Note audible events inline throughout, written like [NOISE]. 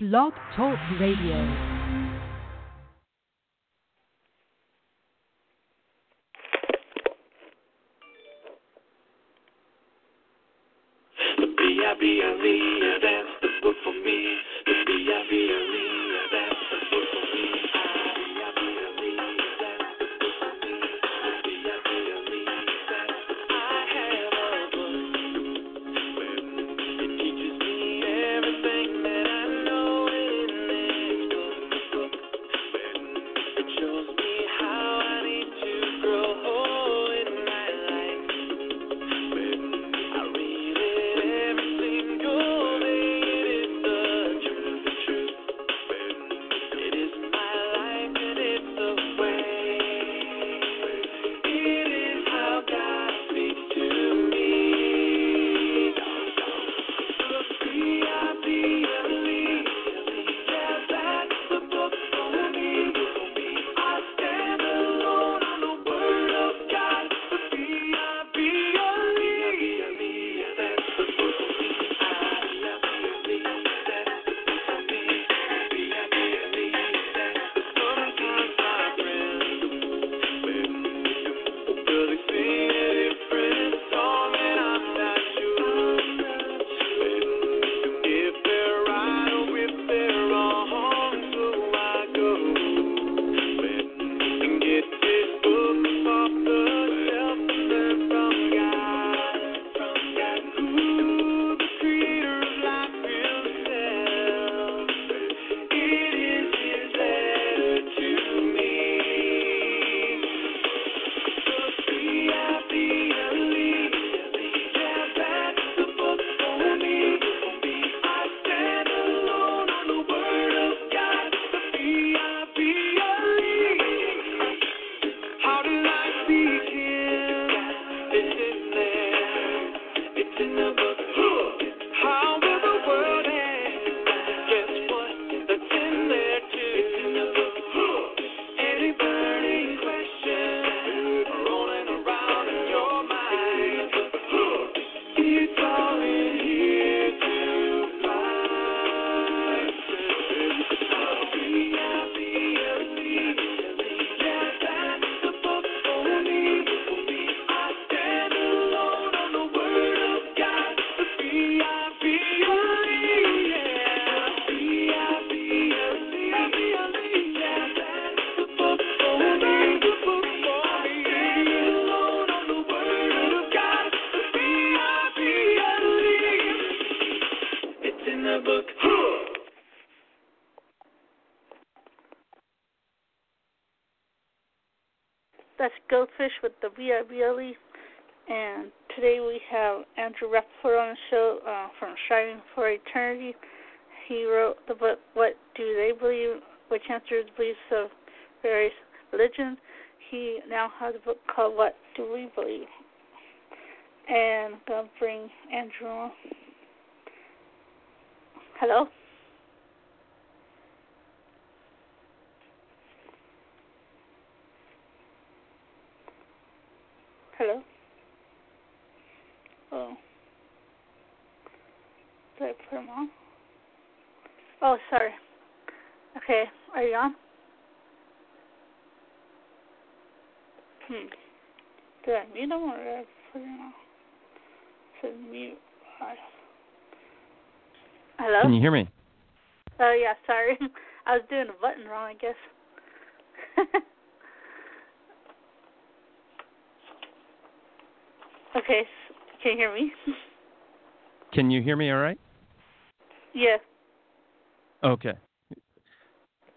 Blog Talk Radio. With. And today we have Andrew Rappaport on the show uh, from Striving for Eternity. He wrote the book, What Do They Believe? Which answers beliefs of various religions. He now has a book called What Do We Believe? And I'm going to bring Andrew on. Hello? Oh. Did I put him on? Oh, sorry. Okay, are you on? Hmm. Did I mute him or did I put him on? It says mute. Hello? Can you hear me? Oh, yeah, sorry. [LAUGHS] I was doing a button wrong, I guess. [LAUGHS] okay, can you hear me? [LAUGHS] Can you hear me all right? yeah. Okay.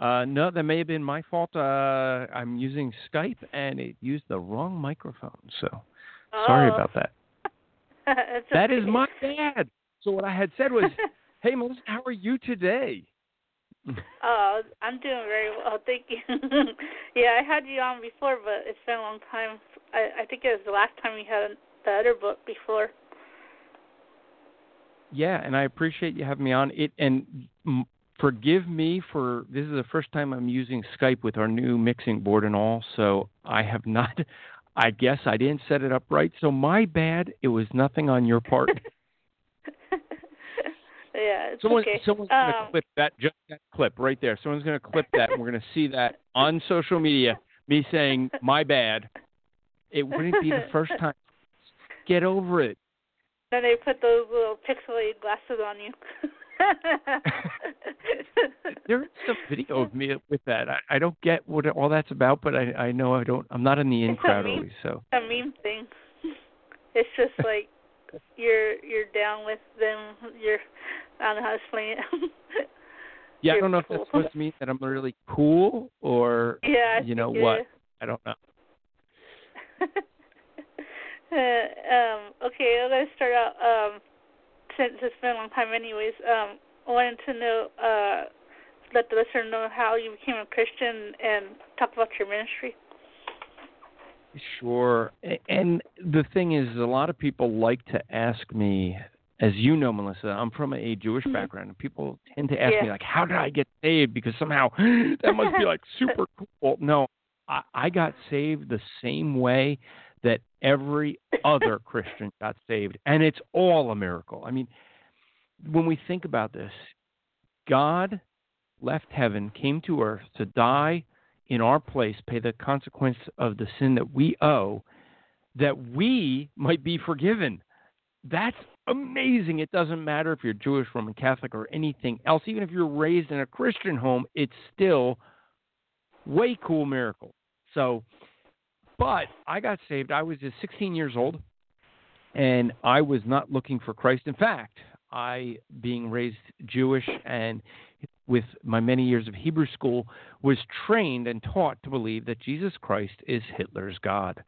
Uh, no, that may have been my fault. Uh, I'm using Skype and it used the wrong microphone. So sorry Oh. about that. [LAUGHS] That is okay. my bad. So what I had said was, [LAUGHS] "Hey, Melissa, how are you today?" [LAUGHS] Oh, I'm doing very well, thank you. yeah, I had you on before, but it's been a long time. I I think it was the last time you had the other book before. Yeah, and I appreciate you having me on. It and forgive me for this is the first time I'm using Skype with our new mixing board and all. So I have not. [LAUGHS] I guess I didn't set it up right. So my bad. It was nothing on your part. [LAUGHS] Yeah, it's Someone, okay. someone's gonna Um, clip that just that clip right there. Someone's gonna clip that, and we're gonna see that [LAUGHS] on social media. Me saying my bad. It wouldn't be the first time. Get over it. Then they put those little pixelated glasses on you. [LAUGHS] There's some video of me with that. I, I don't get what all that's about, but I I know I don't. I'm not in the in It's crowd meme. always. So a meme thing. It's just [LAUGHS] like you're you're down with them. You're I don't know how to explain it. [LAUGHS] yeah, I You're don't know if that's supposed to mean that I'm really cool or yeah, I you know what. is. I don't know. uh, um, okay, I'm gonna start out. Um, since it's been a long time, anyways. Um, I wanted to know, uh, let the listener know how you became a Christian and talk about your ministry. Sure. And the thing is, a lot of people like to ask me, as you know, Melissa, I'm from a Jewish Mhm. background, and people tend to ask Yeah. me, like, how did I get saved? Because somehow [GASPS] that must be like [LAUGHS] super cool. No, I, I got saved the same way every other Christian got saved, and it's all a miracle. I mean, when we think about this, God left heaven, came to earth to die in our place, pay the consequence of the sin that we owe, that we might be forgiven. That's amazing. It doesn't matter if you're Jewish, Roman Catholic, or anything else. Even if you're raised in a Christian home, it's still way cool miracle. So, but I got saved. I was just 16 years old, and I was not looking for Christ. In fact, I, being raised Jewish and with my many years of Hebrew school, was trained and taught to believe that Jesus Christ is Hitler's God.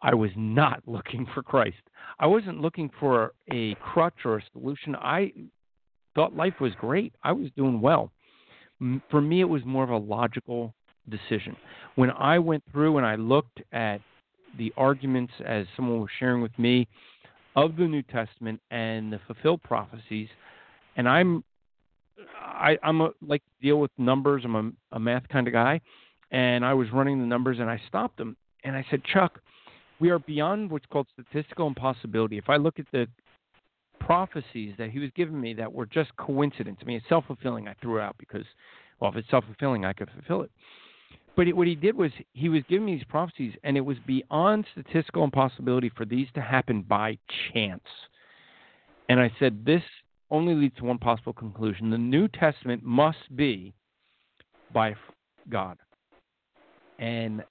I was not [LAUGHS] looking for Christ. I wasn't looking for a crutch or a solution. I thought life was great. I was doing well. For me, it was more of a logical decision. When I went through and I looked at the arguments as someone was sharing with me of the New Testament and the fulfilled prophecies, and I'm I, I'm a, like deal with numbers. I'm a, a math kind of guy, and I was running the numbers and I stopped them and I said, Chuck, we are beyond what's called statistical impossibility. If I look at the prophecies that he was giving me that were just coincidence, I mean, it's self fulfilling. I threw out because, well, if it's self fulfilling, I could fulfill it. But it, what he did was he was giving me these prophecies, and it was beyond statistical impossibility for these to happen by chance. And I said, this only leads to one possible conclusion. The New Testament must be by God. And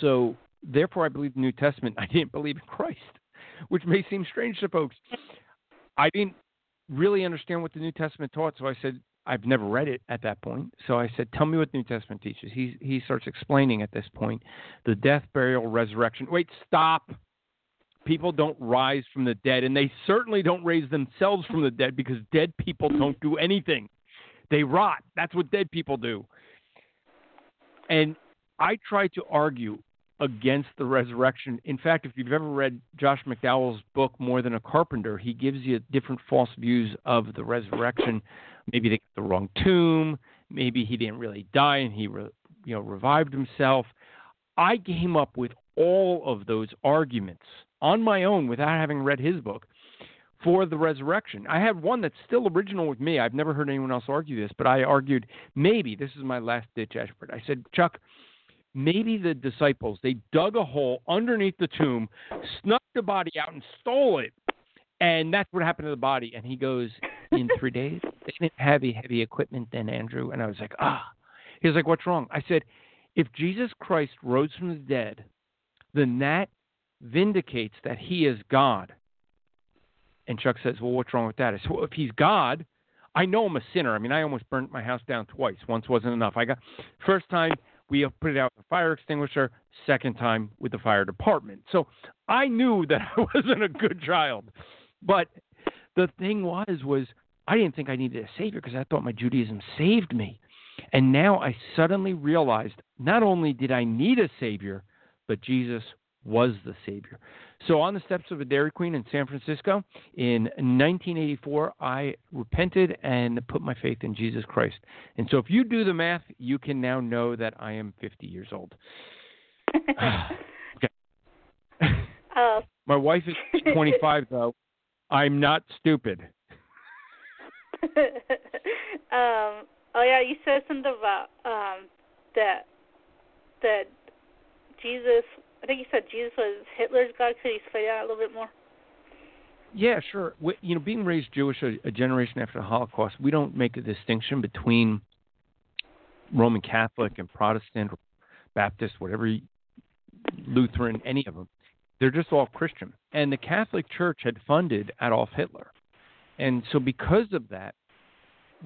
so, therefore, I believe the New Testament. [LAUGHS] I didn't believe in Christ, which may seem strange to folks. I didn't really understand what the New Testament taught, so I said, I've never read it at that point. So I said, Tell me what the New Testament teaches. He, he starts explaining at this point the death, burial, resurrection. Wait, stop people don't rise from the dead, and they certainly don't raise themselves from the dead because dead people don't do anything. They rot. That's what dead people do. And I try to argue against the resurrection. In fact, if you've ever read Josh McDowell's book, More Than a Carpenter, he gives you different false views of the resurrection. Maybe they got the wrong tomb. Maybe he didn't really die and he, re, you know, revived himself. I came up with all of those arguments on my own without having read his book for the resurrection. I have one that's still original with me. I've never heard anyone else argue this, but I argued maybe this is my last ditch effort. I said, Chuck, maybe the disciples they dug a hole underneath the tomb, snuck the body out, and stole it, and that's what happened to the body. And he goes, in three [LAUGHS] days, they didn't have heavy, heavy equipment then, Andrew. And I was like, ah. He was like, what's wrong? I said, if Jesus Christ rose from the dead, then that vindicates that he is God. And Chuck says, Well, what's wrong with that? I said, Well, if he's God, I know I'm a sinner. I mean, I almost burnt my house down twice. Once wasn't enough. I got first time we put it out with a fire extinguisher, second time with the fire department. So I knew that [LAUGHS] I wasn't a good child. But the thing was was I didn't think I needed a savior because I thought my Judaism saved me. And now I suddenly realized not only did I need a savior, but Jesus was the savior. So on the steps of a Dairy Queen in San Francisco in 1984, I repented and put my faith in Jesus Christ. And so if you do the math, you can now know that I am 50 years old. [LAUGHS] [SIGHS] uh, [LAUGHS] My wife is 25 though. I'm not stupid. [LAUGHS] um. Oh yeah, you said something about um that that Jesus. I think you said Jesus was Hitler's God. Could you explain that a little bit more? Yeah, sure. We, you know, being raised Jewish a, a generation after the Holocaust, we don't make a distinction between Roman Catholic and Protestant or Baptist, whatever, Lutheran, any of them. They're just all Christian. And the Catholic Church had funded Adolf Hitler. And so, because of that,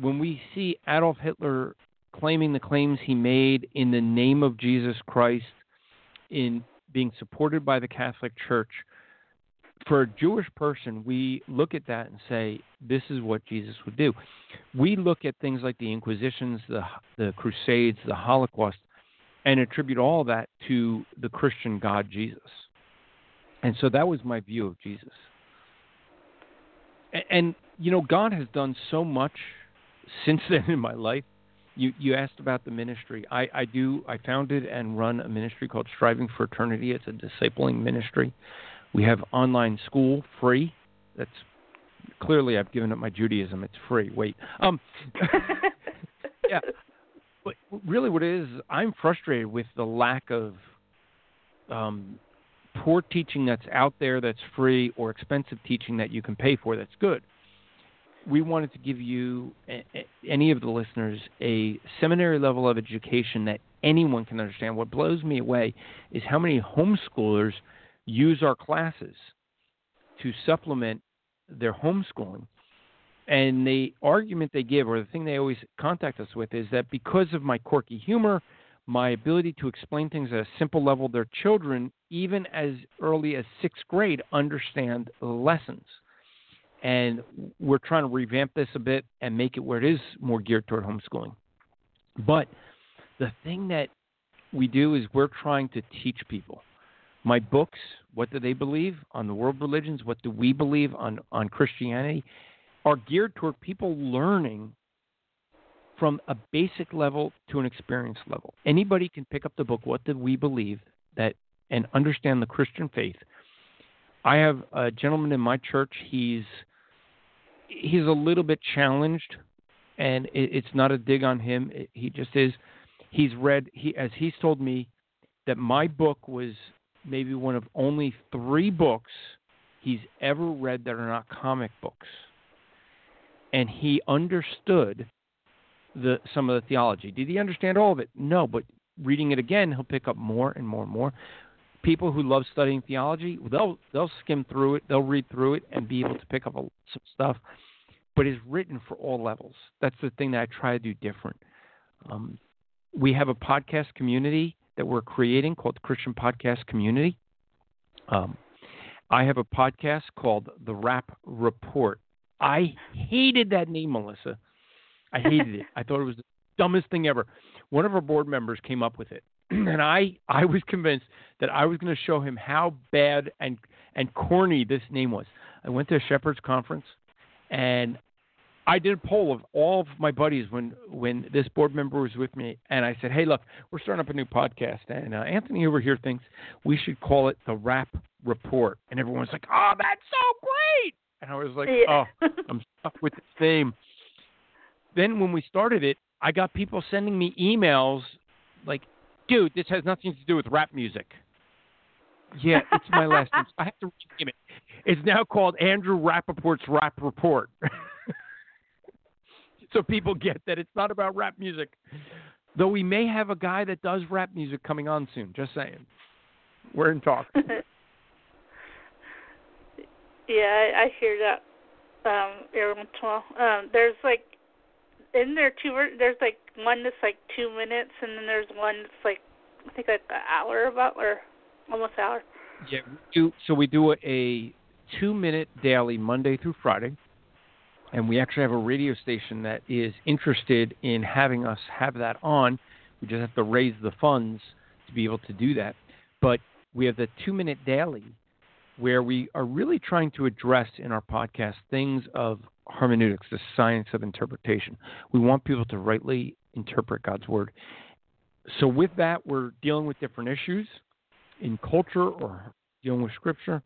when we see Adolf Hitler claiming the claims he made in the name of Jesus Christ, in being supported by the Catholic Church, for a Jewish person, we look at that and say, this is what Jesus would do. We look at things like the Inquisitions, the, the Crusades, the Holocaust, and attribute all that to the Christian God Jesus. And so that was my view of Jesus. And, and you know, God has done so much since then in my life. You you asked about the ministry. I, I do I founded and run a ministry called Striving for Eternity. It's a discipling ministry. We have online school free. That's clearly I've given up my Judaism. It's free. Wait. Um [LAUGHS] Yeah. but really what it is I'm frustrated with the lack of um poor teaching that's out there that's free or expensive teaching that you can pay for that's good. We wanted to give you, any of the listeners, a seminary level of education that anyone can understand. What blows me away is how many homeschoolers use our classes to supplement their homeschooling. And the argument they give, or the thing they always contact us with, is that because of my quirky humor, my ability to explain things at a simple level, their children, even as early as sixth grade, understand lessons. And we're trying to revamp this a bit and make it where it is more geared toward homeschooling. But the thing that we do is we're trying to teach people. My books, what do they believe on the world religions? What do we believe on, on Christianity? Are geared toward people learning from a basic level to an experience level. Anybody can pick up the book, What Do We Believe, that and understand the Christian faith. I have a gentleman in my church. He's he's a little bit challenged, and it, it's not a dig on him. It, he just is. He's read he as he's told me that my book was maybe one of only three books he's ever read that are not comic books, and he understood the some of the theology. Did he understand all of it? No, but reading it again, he'll pick up more and more and more. People who love studying theology, they'll they'll skim through it, they'll read through it, and be able to pick up a, some stuff. But it's written for all levels. That's the thing that I try to do different. Um, we have a podcast community that we're creating called the Christian Podcast Community. Um, I have a podcast called The Rap Report. I hated that name, Melissa. I hated it. I thought it was the dumbest thing ever. One of our board members came up with it, [CLEARS THROAT] and I I was convinced that I was going to show him how bad and and corny this name was. I went to a Shepherd's conference, and I did a poll of all of my buddies when when this board member was with me, and I said, "Hey, look, we're starting up a new podcast, and uh, Anthony over here thinks we should call it the Rap Report." And everyone's like, "Oh, that's so great!" And I was like, Yeah. "Oh, I'm stuck with this name." Then when we started it, I got people sending me emails like, "Dude, this has nothing to do with rap music." Yeah, it's my last name. [LAUGHS] I have to rename it. It's now called Andrew Rappaport's Rap Report. [LAUGHS] so people get that it's not about rap music. Though we may have a guy that does rap music coming on soon. Just saying. We're in talk. [LAUGHS] yeah, I, I hear that um, every once in a while. Um, there's like, isn't there two? There's like one that's like two minutes, and then there's one that's like, I think like an hour about or almost hour. Yeah, we do. So we do a two-minute daily Monday through Friday, and we actually have a radio station that is interested in having us have that on. We just have to raise the funds to be able to do that. But we have the two-minute daily, where we are really trying to address in our podcast things of hermeneutics, the science of interpretation. We want people to rightly interpret God's word. So with that, we're dealing with different issues in culture or dealing with scripture.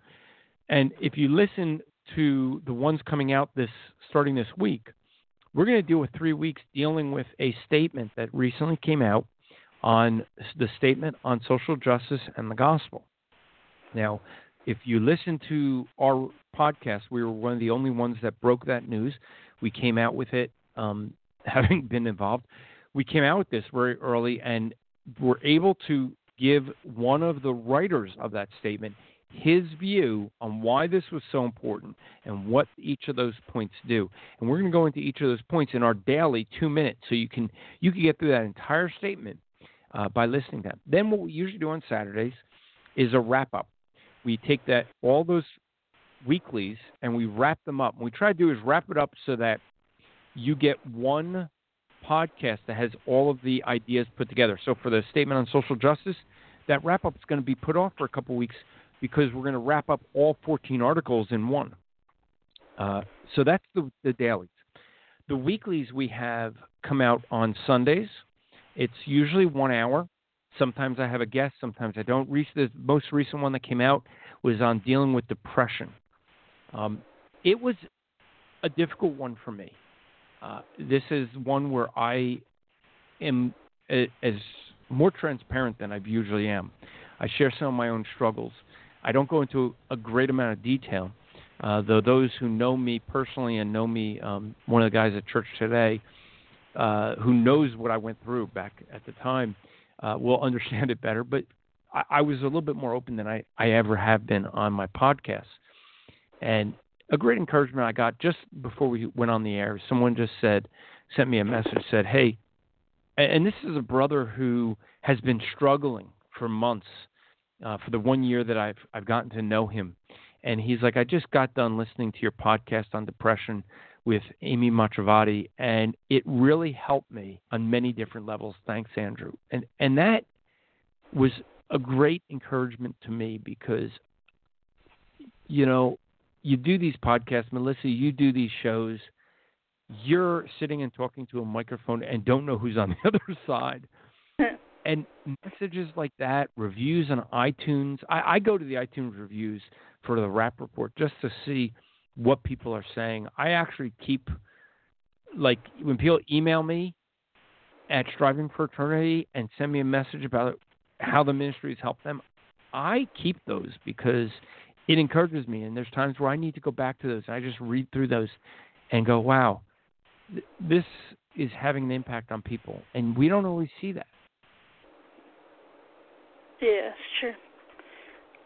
And if you listen to the ones coming out this starting this week, we're going to deal with three weeks dealing with a statement that recently came out on the statement on social justice and the gospel. Now, if you listen to our podcast, we were one of the only ones that broke that news. We came out with it, um, [LAUGHS] having been involved. We came out with this very early and were able to give one of the writers of that statement his view on why this was so important and what each of those points do. And we're going to go into each of those points in our daily two minutes, so you can you can get through that entire statement uh, by listening to them. Then what we usually do on Saturdays is a wrap up. We take that all those weeklies and we wrap them up. What we try to do is wrap it up so that you get one podcast that has all of the ideas put together. So for the statement on social justice, that wrap up is going to be put off for a couple of weeks because we're going to wrap up all 14 articles in one. Uh, so that's the, the dailies. The weeklies we have come out on Sundays. It's usually one hour. Sometimes I have a guest, sometimes I don't. The most recent one that came out was on dealing with depression. Um, it was a difficult one for me. Uh, this is one where I am as more transparent than I usually am. I share some of my own struggles. I don't go into a great amount of detail, uh, though those who know me personally and know me, um, one of the guys at church today, uh, who knows what I went through back at the time, uh, will understand it better. But I, I was a little bit more open than I, I ever have been on my podcast. And a great encouragement I got just before we went on the air, someone just said, sent me a message, said, Hey, and this is a brother who has been struggling for months uh, for the one year that I've I've gotten to know him, and he's like, I just got done listening to your podcast on depression with Amy Machavati, and it really helped me on many different levels. Thanks, Andrew, and and that was a great encouragement to me because you know you do these podcasts, Melissa, you do these shows. You're sitting and talking to a microphone and don't know who's on the [LAUGHS] other side [LAUGHS] and messages like that, reviews on iTunes. I, I go to the iTunes reviews for the rap report just to see what people are saying. I actually keep like when people email me at Striving for Eternity and send me a message about how the ministry has helped them, I keep those because it encourages me. And there's times where I need to go back to those. I just read through those and go, wow, th- this is having an impact on people. And we don't always see that. Yeah, sure.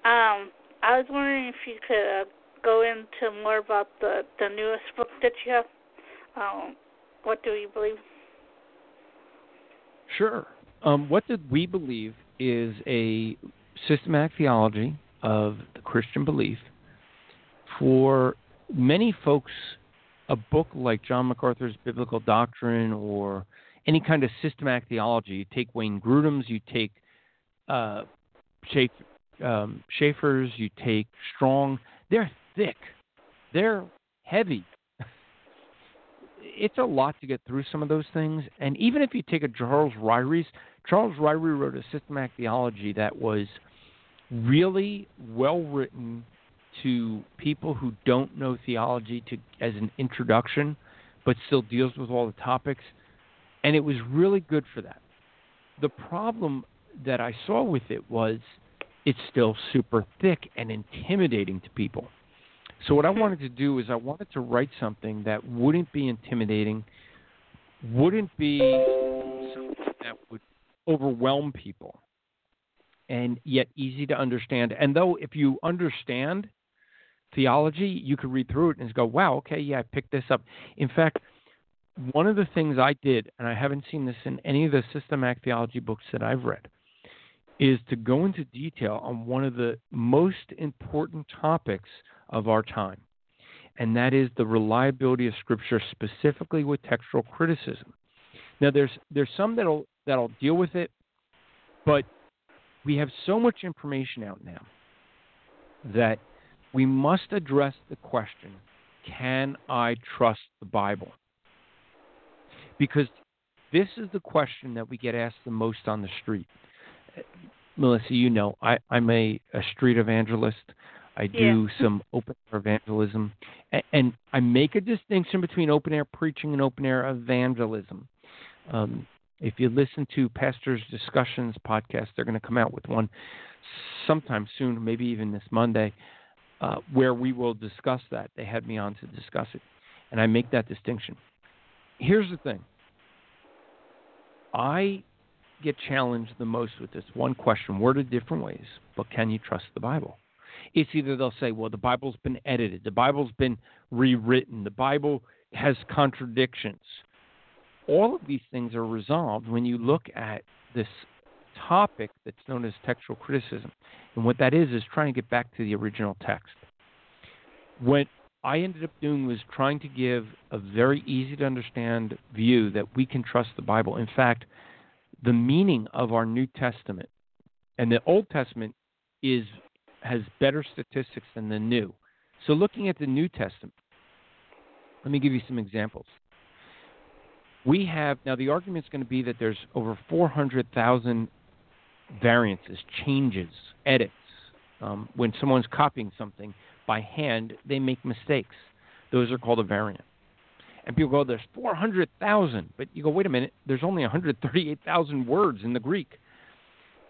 Um, I was wondering if you could uh, go into more about the the newest book that you have. Um, what do you believe? Sure. Um, what did we believe is a systematic theology of the Christian belief. For many folks, a book like John MacArthur's Biblical Doctrine or any kind of systematic theology, you take Wayne Grudem's, you take uh, um, Chafer's, you take Strong, they're thick, they're heavy. it's a lot to get through some of those things. And even if you take a Charles Ryrie's, Charles Ryrie wrote a systematic theology that was really well written to people who don't know theology to as an introduction, but still deals with all the topics. And it was really good for that. The problem that I saw with it was it's still super thick and intimidating to people. So what I wanted to do is I wanted to write something that wouldn't be intimidating, wouldn't be something that would overwhelm people, and yet easy to understand. And though if you understand theology, you could read through it and go, "Wow, okay, yeah, I picked this up." In fact, one of the things I did, and I haven't seen this in any of the systematic theology books that I've read, is to go into detail on one of the most important topics of our time, and that is the reliability of Scripture, specifically with textual criticism. Now, there's there's some that'll that'll deal with it, but we have so much information out now that we must address the question: Can I trust the Bible? Because this is the question that we get asked the most on the street. Melissa, you know, I, I'm a, a street evangelist. I do some open air evangelism, and, and I make a distinction between open air preaching and open air evangelism. Um, if you listen to Pastors Discussions podcast, they're going to come out with one sometime soon, maybe even this Monday, uh, where we will discuss that. They had me on to discuss it, and I make that distinction. Here's the thing I get challenged the most with this one question worded different ways, but can you trust the Bible? It's either they'll say, well, the Bible's been edited, the Bible's been rewritten, the Bible has contradictions. All of these things are resolved when you look at this topic that's known as textual criticism. And what that is, is trying to get back to the original text. What I ended up doing was trying to give a very easy to understand view that we can trust the Bible. In fact, the meaning of our New Testament and the Old Testament is has better statistics than the New. So looking at the New Testament, let me give you some examples. We have now the argument is going to be that there's over 400,000 variances, changes, edits. Um, when someone's copying something by hand, they make mistakes. Those are called a variant. And people go, there's 400,000. But you go, wait a minute, there's only 138,000 words in the Greek.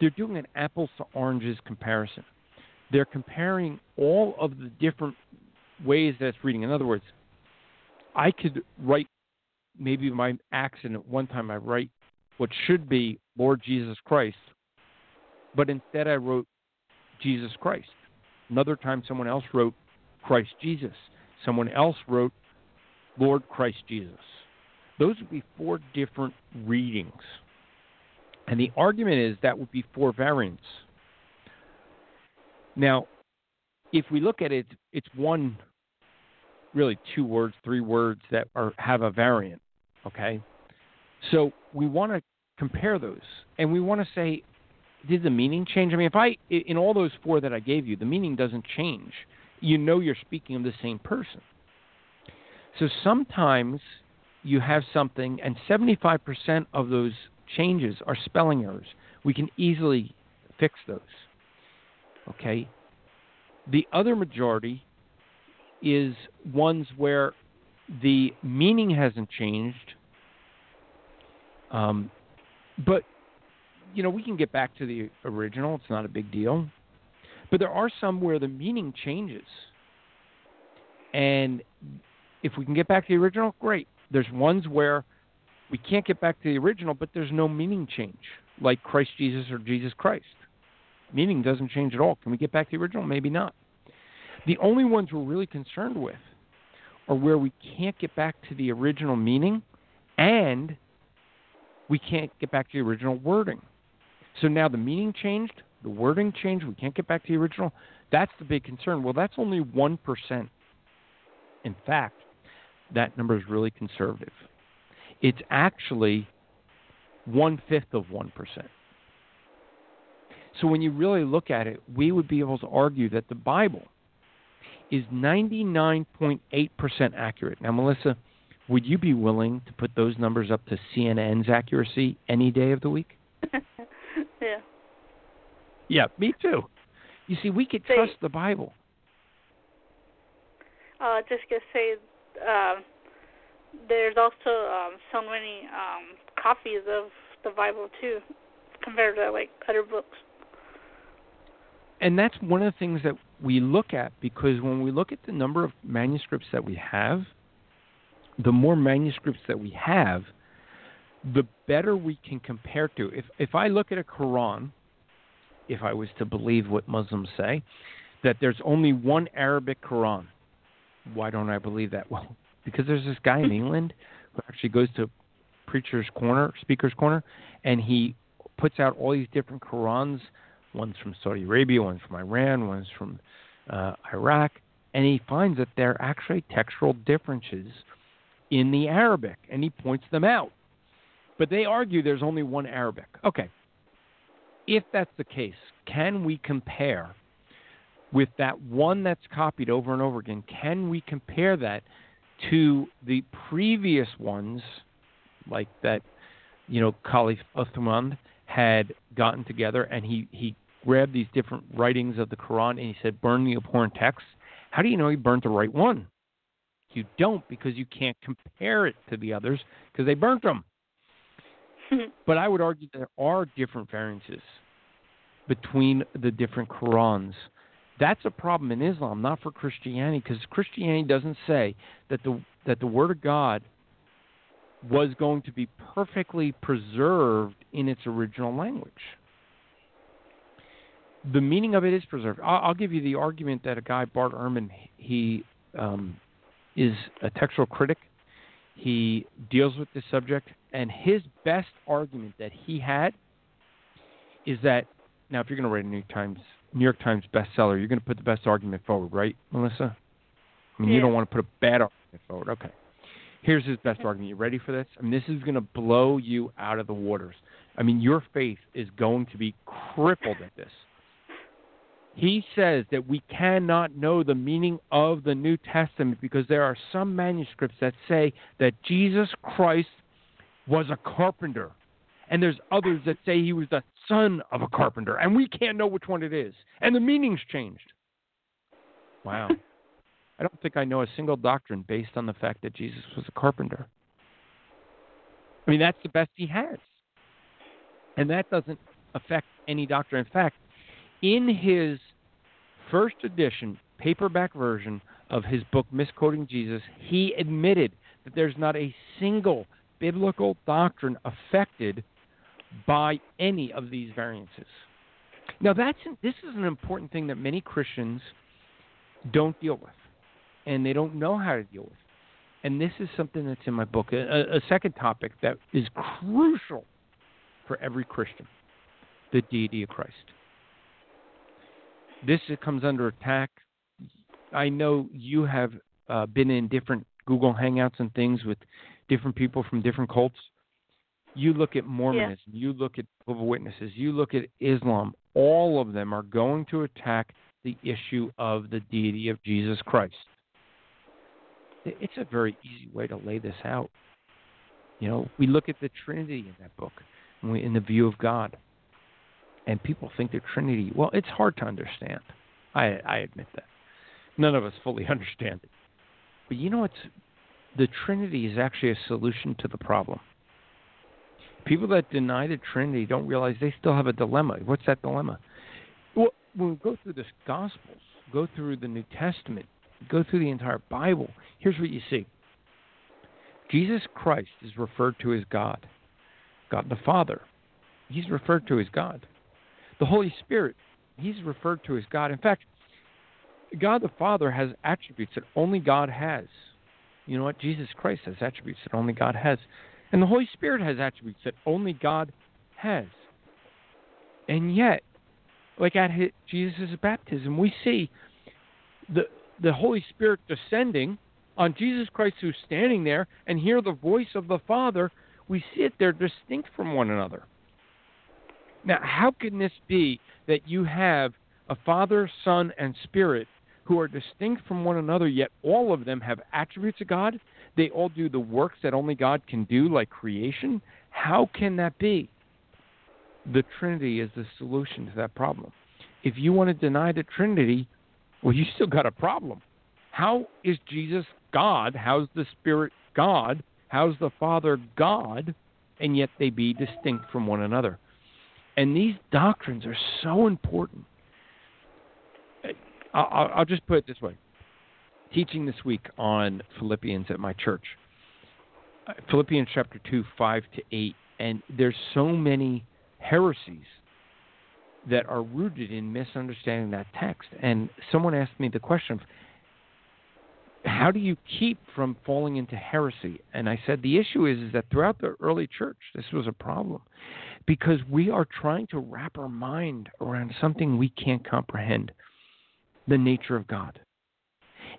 They're doing an apples to oranges comparison. They're comparing all of the different ways that it's reading. In other words, I could write maybe my accident one time I write what should be Lord Jesus Christ, but instead I wrote Jesus Christ. Another time someone else wrote Christ Jesus. Someone else wrote Lord Christ Jesus. Those would be four different readings. And the argument is that would be four variants. Now, if we look at it, it's one, really two words, three words that are have a variant. Okay, so we want to compare those, and we want to say, did the meaning change? I mean, if I in all those four that I gave you, the meaning doesn't change. You know, you're speaking of the same person. So sometimes you have something, and 75% of those changes are spelling errors. We can easily fix those. Okay? The other majority is ones where the meaning hasn't changed, um, but you know we can get back to the original. It's not a big deal. But there are some where the meaning changes, and if we can get back to the original, great. There's ones where we can't get back to the original, but there's no meaning change, like Christ Jesus or Jesus Christ. Meaning doesn't change at all. Can we get back to the original? Maybe not. The only ones we're really concerned with are where we can't get back to the original meaning and we can't get back to the original wording. So now the meaning changed, the wording changed, we can't get back to the original. That's the big concern. Well, that's only 1%. In fact, that number is really conservative. It's actually one fifth of 1%. So when you really look at it, we would be able to argue that the Bible is 99.8% accurate. Now, Melissa, would you be willing to put those numbers up to CNN's accuracy any day of the week? [LAUGHS] yeah. Yeah, me too. You see, we could trust the Bible. Uh, just gonna say, um, there's also um, so many um, copies of the Bible too, compared to like other books. And that's one of the things that we look at because when we look at the number of manuscripts that we have, the more manuscripts that we have, the better we can compare to. If if I look at a Quran, if I was to believe what Muslims say, that there's only one Arabic Quran, why don't I believe that? [LAUGHS] Well, because there's this guy in [LAUGHS] England who actually goes to preacher's corner, speaker's corner, and he puts out all these different Qurans One's from Saudi Arabia, one's from Iran, one's from uh, Iraq, and he finds that there are actually textual differences in the Arabic, and he points them out. But they argue there's only one Arabic. Okay. If that's the case, can we compare with that one that's copied over and over again? Can we compare that to the previous ones, like that, you know, Caliph Uthman had gotten together and he, he grabbed these different writings of the Quran and he said, burn the abhorrent texts. How do you know he burnt the right one? You don't because you can't compare it to the others because they burnt them. [LAUGHS] but I would argue there are different variances between the different Qurans. That's a problem in Islam, not for Christianity, because Christianity doesn't say that the that the Word of God was going to be perfectly preserved in its original language. The meaning of it is preserved. I'll, I'll give you the argument that a guy, Bart Ehrman, he um, is a textual critic. He deals with this subject, and his best argument that he had is that now, if you're going to write a New York Times New York Times bestseller, you're going to put the best argument forward, right, Melissa? I mean, yeah. you don't want to put a bad argument forward. Okay. Here's his best argument. You ready for this? I mean, this is going to blow you out of the waters. I mean, your faith is going to be crippled at this. He says that we cannot know the meaning of the New Testament because there are some manuscripts that say that Jesus Christ was a carpenter, and there's others that say he was the son of a carpenter, and we can't know which one it is, and the meaning's changed. Wow. I don't think I know a single doctrine based on the fact that Jesus was a carpenter. I mean, that's the best he has. And that doesn't affect any doctrine. In fact, in his first edition, paperback version of his book, Misquoting Jesus, he admitted that there's not a single biblical doctrine affected by any of these variances. Now, that's this is an important thing that many Christians don't deal with, and they don't know how to deal with. And this is something that's in my book. A, a second topic that is crucial for every Christian: the deity of Christ. This comes under attack. I know you have uh, been in different Google Hangouts and things with different people from different cults. You look at Mormonism, you look at Jehovah Witnesses, you look at Islam. All of them are going to attack the issue of the deity of Jesus Christ. It's a very easy way to lay this out. You know, we look at the Trinity in that book, in the view of God, and people think the Trinity. Well, it's hard to understand. I, I admit that. None of us fully [LAUGHS] understand it. But you know what's the Trinity is actually a solution to the problem. People that deny the Trinity don't realize they still have a dilemma. What's that dilemma? Well, when we go through the Gospels, go through the New Testament, go through the entire Bible, here's what you see Jesus Christ is referred to as God, God the Father. He's referred to as God. The Holy Spirit, he's referred to as God. In fact, God the Father has attributes that only God has. You know what? Jesus Christ has attributes that only God has. And the Holy Spirit has attributes that only God has. And yet, like at Jesus' baptism, we see the the Holy Spirit descending on Jesus Christ who's standing there and hear the voice of the Father. We see it, they're distinct from one another. Now, how can this be that you have a Father, Son, and Spirit who are distinct from one another, yet all of them have attributes of God. They all do the works that only God can do, like creation. How can that be? The Trinity is the solution to that problem. If you want to deny the Trinity, well, you still got a problem. How is Jesus God? How's the Spirit God? How's the Father God? And yet they be distinct from one another. And these doctrines are so important I'll, I'll just put it this way. Teaching this week on Philippians at my church, uh, Philippians chapter 2, 5 to 8, and there's so many heresies that are rooted in misunderstanding that text. And someone asked me the question how do you keep from falling into heresy? And I said the issue is, is that throughout the early church, this was a problem because we are trying to wrap our mind around something we can't comprehend the nature of God.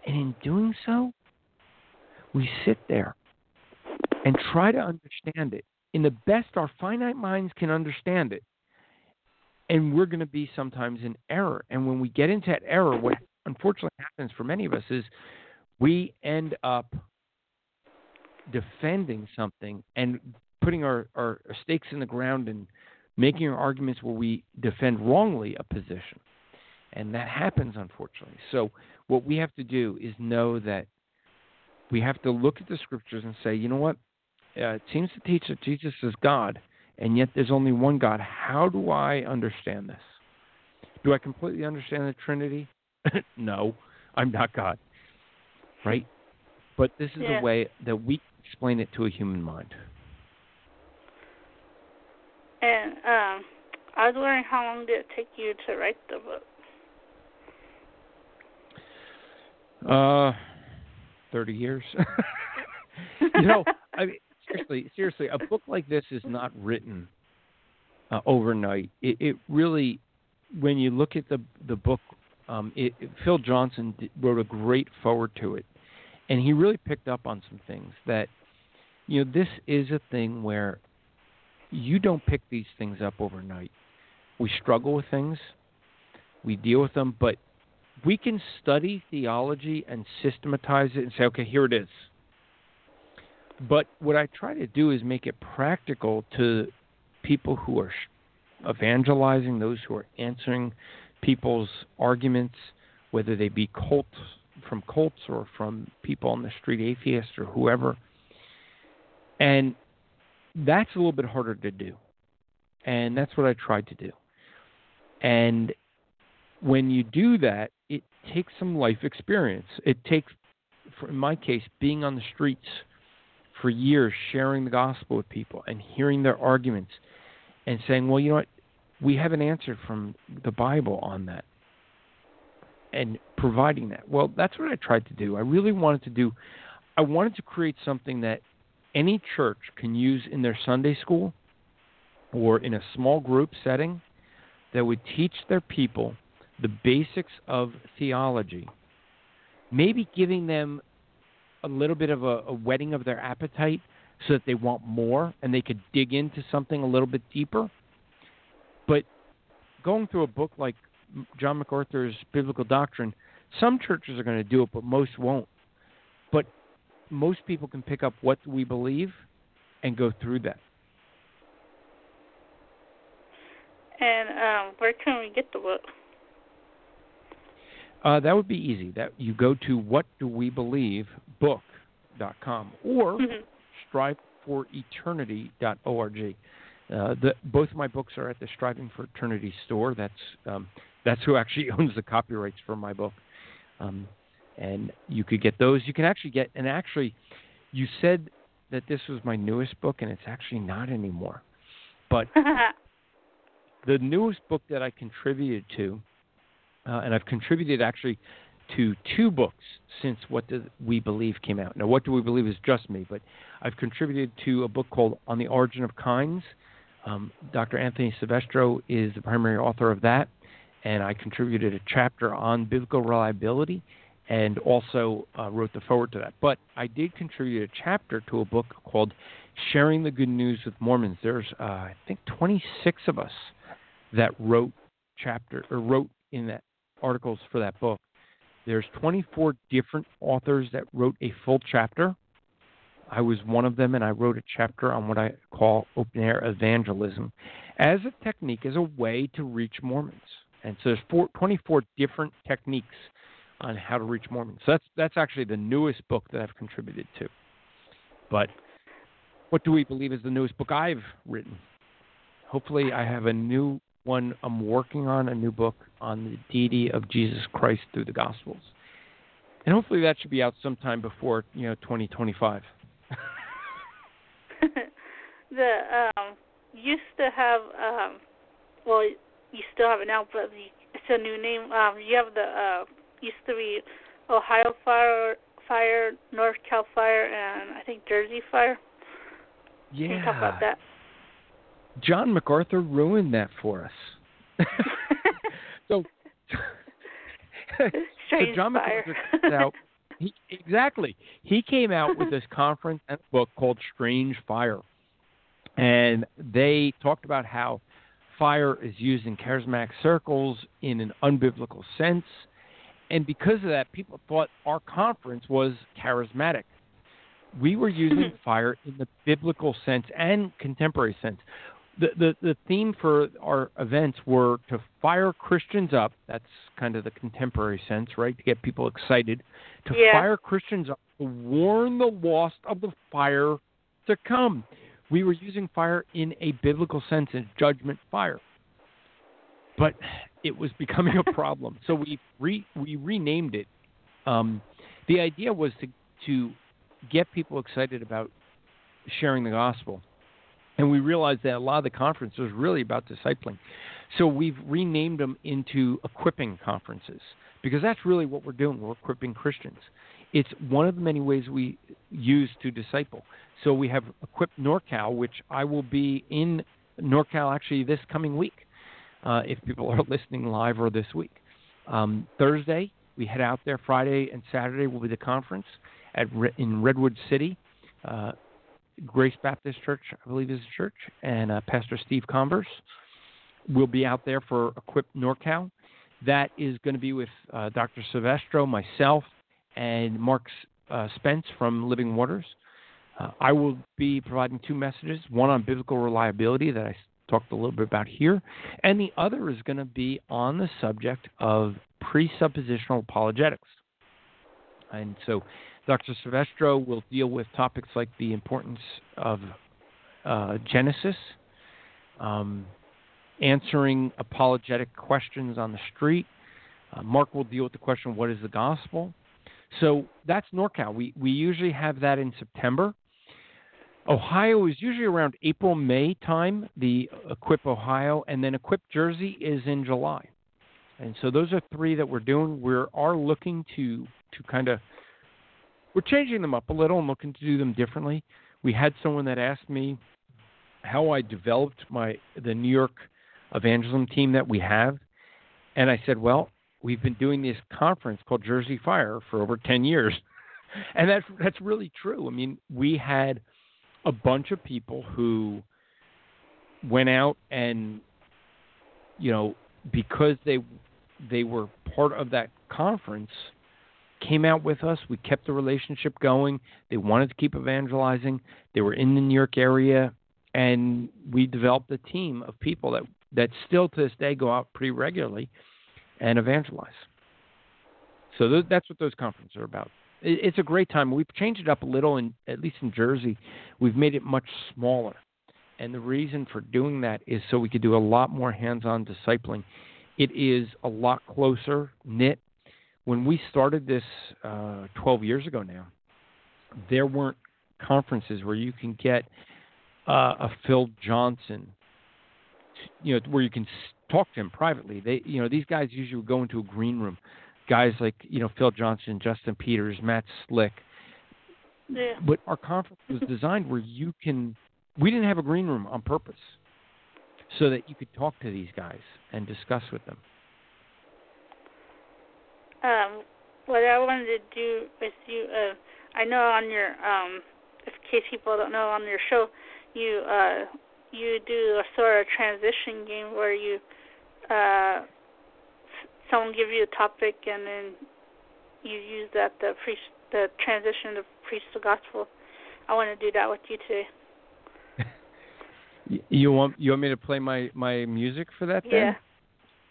And in doing so, we sit there and try to understand it in the best our finite minds can understand it. And we're going to be sometimes in error. And when we get into that error, what unfortunately happens for many of us is we end up defending something and putting our, our stakes in the ground and making our arguments where we defend wrongly a position. And that happens, unfortunately. So, what we have to do is know that we have to look at the scriptures and say, you know what? Uh, it seems to teach that Jesus is God, and yet there's only one God. How do I understand this? Do I completely understand the Trinity? [LAUGHS] no, I'm not God. Right? But this is Yeah. a way that we explain it to a human mind. And um, I was wondering how long did it take you to write the book? Uh, thirty years. [LAUGHS] you know, I mean, seriously, seriously, a book like this is not written uh, overnight. It, it really, when you look at the the book, um, it, it- Phil Johnson wrote a great forward to it, and he really picked up on some things that, you know, this is a thing where you don't pick these things up overnight. We struggle with things, we deal with them, but we can study theology and systematize it and say, okay, here it is. But what I try to do is make it practical to people who are evangelizing, those who are answering people's arguments, whether they be cults from cults or from people on the street, atheists or whoever. And that's a little bit harder to do. And that's what I tried to do. And when you do that, it takes some life experience. It takes, in my case, being on the streets for years, sharing the gospel with people and hearing their arguments and saying, well, you know what? We have an answer from the Bible on that. And providing that. Well, that's what I tried to do. I really wanted to do, I wanted to create something that any church can use in their Sunday school or in a small group setting that would teach their people the basics of theology, maybe giving them a little bit of a, a whetting of their appetite so that they want more and they could dig into something a little bit deeper. But going through a book like John MacArthur's Biblical Doctrine, some churches are going to do it, but most won't. But most people can pick up what we believe and go through that. And um, where can we get the book? Uh, that would be easy. That you go to whatdowebelievebook.com or striveforeternity.org. Uh, the, both of my books are at the Striving for Eternity store. That's um, that's who actually [LAUGHS] owns the copyrights for my book, um, and you could get those. You can actually get and actually, you said that this was my newest book, and it's actually not anymore. But [LAUGHS] the newest book that I contributed to, uh, and I've contributed actually to two books since What Do We Believe came out. Now, What Do We Believe is just me, but I've contributed to a book called On the Origin of Kinds. Um, Dr. Anthony Silvestro is the primary author of that, and I contributed a chapter on biblical reliability and also uh, wrote the forward to that. But I did contribute a chapter to a book called Sharing the Good News with Mormons. There's, uh, I think, 26 of us that wrote chapter or wrote in that articles for that book. There's 24 different authors that wrote a full chapter. I was one of them, and I wrote a chapter on what I call open air evangelism as a technique, as a way to reach Mormons. And so there's four, 24 different techniques on how to reach Mormons. So that's that's actually the newest book that I've contributed to. But what do we believe is the newest book I've written? Hopefully, I have a new one I'm working on, a new book on the deity of Jesus Christ through the Gospels. And hopefully that should be out sometime before, you know, 2025. [LAUGHS] the um used to have um well you still have it now but it's a new name um you have the uh used to be ohio fire fire north cal fire and i think jersey fire Yeah. can you talk about that John MacArthur ruined that for us. [LAUGHS] [LAUGHS] so, [LAUGHS] so John MacArthur out. He, exactly. He came out with this conference and book called Strange Fire. And they talked about how fire is used in charismatic circles in an unbiblical sense. And because of that, people thought our conference was charismatic. We were using [LAUGHS] fire in the biblical sense and contemporary sense. the, the the theme for our events were to fire Christians up. That's kind of the contemporary sense, right? To get people excited, to Yeah. fire Christians up, to warn the lost of the fire to come. We were using fire in a biblical sense, in judgment fire, but it was becoming a problem. so we re, we renamed it. Um, the idea was to to get people excited about sharing the gospel and we realized that a lot of the conference was really about discipling. So we've renamed them into equipping conferences because that's really what we're doing. We're equipping Christians. It's one of the many ways we use to disciple. So we have equipped NorCal, which I will be in NorCal actually this coming week, uh, if people are [LAUGHS] listening live or this week. Um, Thursday, we head out there. Friday and Saturday will be the conference at in Redwood City. Uh, Grace Baptist Church, I believe is the church, and uh, Pastor Steve Converse will be out there for Equip NorCal. That is going to be with uh, Dr. Silvestro, myself, and Mark uh, Spence from Living Waters. Uh, I will be providing two messages one on biblical reliability that I talked a little bit about here, and the other is going to be on the subject of presuppositional apologetics. And so Dr. Silvestro will deal with topics like the importance of uh, Genesis, um, answering apologetic questions on the street. Uh, Mark will deal with the question, what is the gospel? So that's NorCal. We, we usually have that in September. Ohio is usually around April, May time, the Equip Ohio, and then Equip Jersey is in July. And so those are three that we're doing. We are looking to to kind of we're changing them up a little and looking to do them differently. We had someone that asked me how I developed my the New York evangelism team that we have, and I said, well, we've been doing this conference called Jersey Fire for over ten years, [LAUGHS] and that's that's really true. I mean, we had a bunch of people who went out and you know because they they were part of that conference came out with us. We kept the relationship going. They wanted to keep evangelizing. They were in the new york area and we developed a team of people that that still to this day go out pretty regularly and evangelize. So th- that's what those conferences are about it's a great time we've changed it up a little in at least in jersey we've made it much smaller and the reason for doing that is so we could do a lot more hands-on discipling it is a lot closer knit when we started this uh, 12 years ago now, there weren't conferences where you can get uh, a Phil Johnson, you know, where you can talk to him privately. They, you know, these guys usually go into a green room. Guys like you know Phil Johnson, Justin Peters, Matt Slick. Yeah. But our conference was [LAUGHS] designed where you can. We didn't have a green room on purpose, so that you could talk to these guys and discuss with them. Um, what I wanted to do with you, uh, I know on your, um, in case people don't know, on your show, you uh, you do a sort of transition game where you, uh, someone give you a topic and then you use that to preach the transition to preach the gospel. I want to do that with you too. [LAUGHS] You want you want me to play my my music for that? Then? Yeah.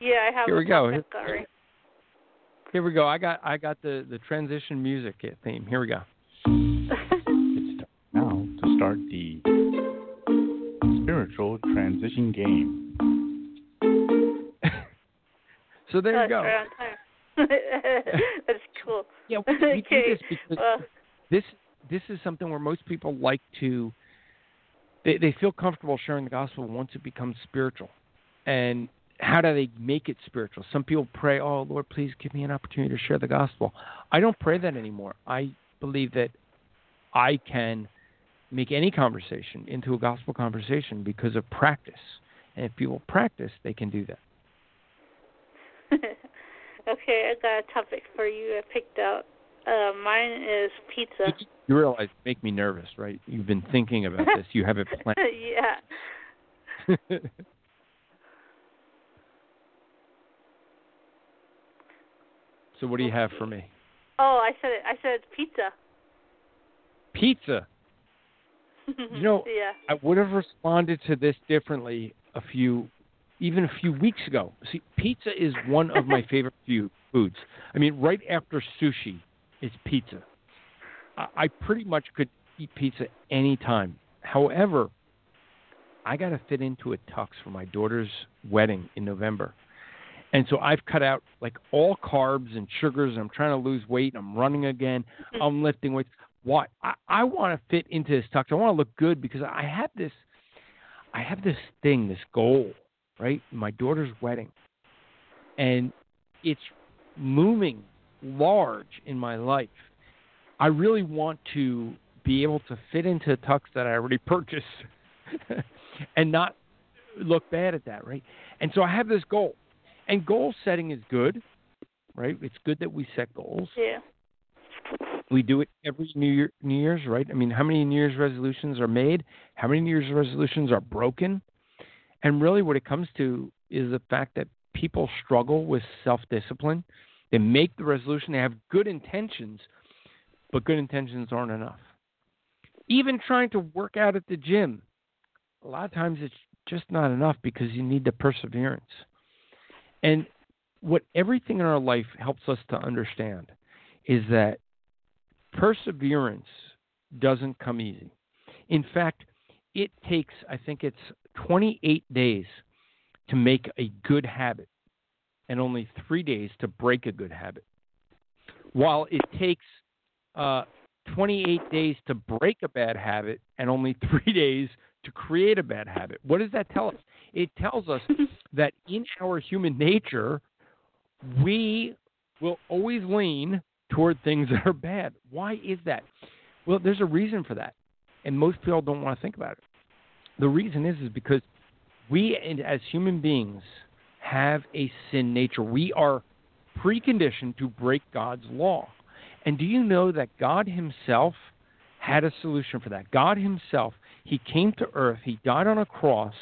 Yeah, I have. Here we go. topic already. Here we go. I got I got the the transition music theme. Here we go. [LAUGHS] It's time now to start the spiritual transition game. So there you go. [LAUGHS] That's cool. Yeah, we, we do okay. this because Well, this this is something where most people like to they they feel comfortable sharing the gospel once it becomes spiritual. And how do they make it spiritual? Some people pray, "Oh Lord, please give me an opportunity to share the gospel." I don't pray that anymore. I believe that I can make any conversation into a gospel conversation because of practice. And if people practice, they can do that. [LAUGHS] okay, I got a topic for you. I picked out. Uh, mine is pizza. You realize make me nervous, right? You've been thinking about this. You have it [LAUGHS] planned. yeah. [LAUGHS] so what do you have for me? Oh, I said it. I said it's pizza. Pizza. You know, yeah. I would have responded to this differently a few, even a few weeks ago. See, pizza is one of my [LAUGHS] favorite few foods. I mean, right after sushi is pizza. I, I pretty much could eat pizza any time. However, I got to fit into a tux for my daughter's wedding in November. And so I've cut out like all carbs and sugars. And I'm trying to lose weight. I'm running again. [LAUGHS] I'm lifting weights. Why? I, I want to fit into this tux. I want to look good because I have this. I have this thing, this goal, right? My daughter's wedding, and it's looming large in my life. I really want to be able to fit into a tux that I already [LAUGHS] purchased [LAUGHS] and not look bad at that, right? And so I have this goal. And goal setting is good, right? It's good that we set goals. Yeah. We do it every New Year, New Year's, right? I mean, how many New Year's resolutions are made? How many New Year's resolutions are broken? And really, what it comes to is the fact that people struggle with self-discipline. They make the resolution, they have good intentions, but good intentions aren't enough. Even trying to work out at the gym, a lot of times it's just not enough because you need the perseverance. And what everything in our life helps us to understand is that perseverance doesn't come easy. In fact, it takes, I think it's 28 days to make a good habit and only three days to break a good habit. While it takes uh, 28 days to break a bad habit and only [LAUGHS] three days to create a bad habit. What does that tell us? It tells us [LAUGHS] that in our human nature, we will always lean toward things [LAUGHS] that are bad. Why is that? Well, there's a reason for that, and most people don't want to think about it. The reason is is because we, as human beings, have a sin nature. We are preconditioned to break God's law. And do you know that God Himself had a solution for that? God Himself, He came to earth, He died on a cross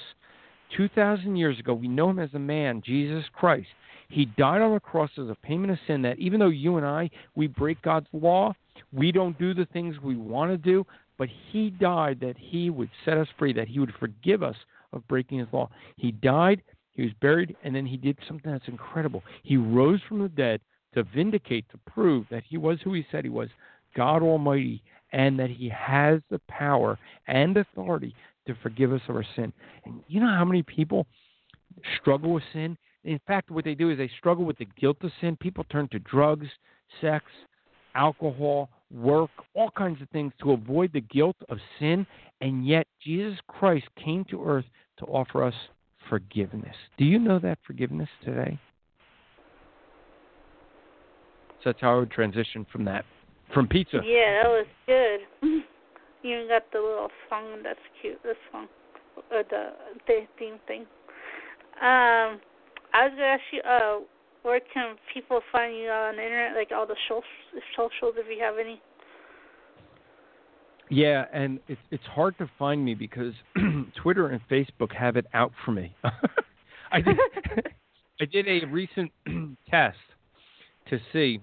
2,000 years ago. We know Him as a man, Jesus Christ. He died on a cross as a payment of sin that even though you and I, we break God's law, we don't do the things we want to do, but He died that He would set us free, that He would forgive us of breaking His law. He died, He was buried, and then He did something that's incredible. He rose from the dead to vindicate, to prove that He was who He said He was, God Almighty, and that He has the power and authority to forgive us of our sin. And you know how many people struggle with sin? In fact, what they do is they struggle with the guilt of sin. People turn to drugs, sex, alcohol, work, all kinds of things to avoid the guilt of sin. And yet, Jesus Christ came to earth to offer us forgiveness. Do you know that forgiveness today? So that's how I would transition from that, from pizza. Yeah, that was good. [LAUGHS] You got the little song that's cute. This song, uh, the the theme thing. Um, I was gonna ask you, uh, where can people find you on the internet? Like all the socials, socials, if you have any. Yeah, and it's it's hard to find me because [CLEARS THROAT] Twitter and Facebook have it out for me. [LAUGHS] I did [LAUGHS] I did a recent [CLEARS THROAT] test to see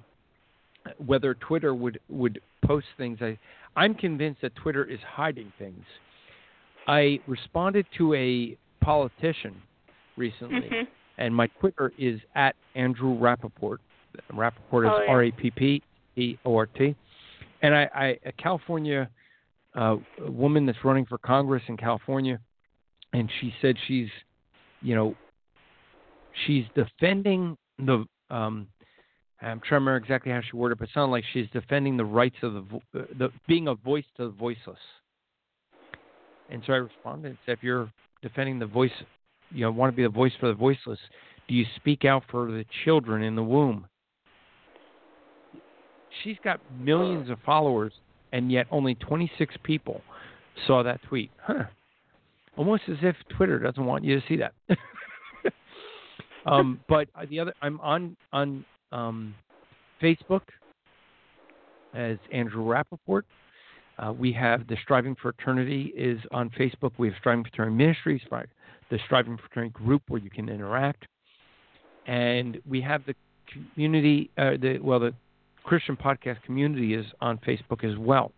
whether Twitter would would post things. I I'm convinced that Twitter is hiding things. I responded to a politician recently, Mhm. And my Twitter is at Andrew Rappaport. Rappaport is Oh, yeah. R A P P E O R T. And I, I a California uh, woman that's running for Congress in California, and she said she's, you know, she's defending the. Um, I'm trying to remember exactly how she worded it, but it sounded like she's defending the rights of the, vo- uh, the being a voice to the voiceless. And so I responded and said, if you're defending the voice, you know, want to be the voice for the voiceless, do you speak out for the children in the womb? She's got millions of followers, and yet only 26 people saw that tweet. Huh. Almost as if Twitter doesn't want you to see that. [LAUGHS] um, but the other, I'm on on um, Facebook as Andrew Rappaport. Uh, we have the Striving for Eternity is on Facebook. We have Striving for Eternity Ministries? The Striving for Eternity group where you can interact, and we have the community. Uh, the well, the Christian podcast community is on Facebook as well.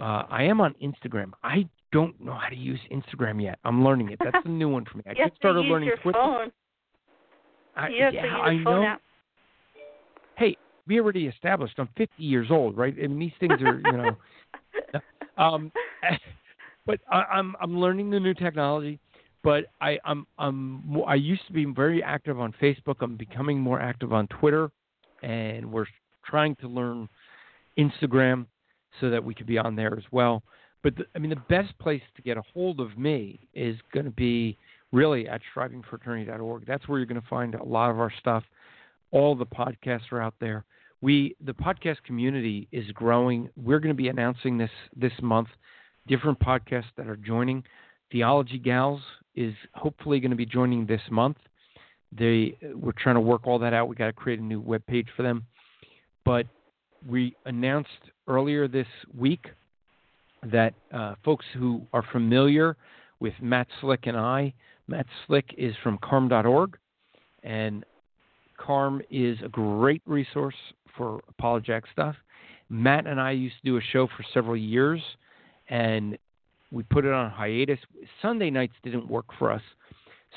Uh, I am on Instagram. I don't know how to use Instagram yet. I'm learning it. That's a new one for me. I [LAUGHS] just started learning your Twitter. phone. I, yeah, I know. app. Hey, we already established I'm 50 years old, right? And these things are, you know. [LAUGHS] um, [LAUGHS] but I, I'm I'm learning the new technology. But I I'm I'm I used to be very active on Facebook. I'm becoming more active on Twitter, and we're trying to learn Instagram so that we could be on there as well. But the, I mean, the best place to get a hold of me is going to be really at strivingforeternity.org. That's where you're going to find a lot of our stuff. All the podcasts are out there. We the podcast community is growing. We're going to be announcing this this month different podcasts that are joining. Theology Gals is hopefully going to be joining this month. They we're trying to work all that out. We got to create a new web page for them. But we announced earlier this week that uh, folks who are familiar with Matt Slick and I, Matt Slick is from carm.org, and Carm is a great resource for apologetic stuff. Matt and I used to do a show for several years, and we put it on hiatus. Sunday nights didn't work for us,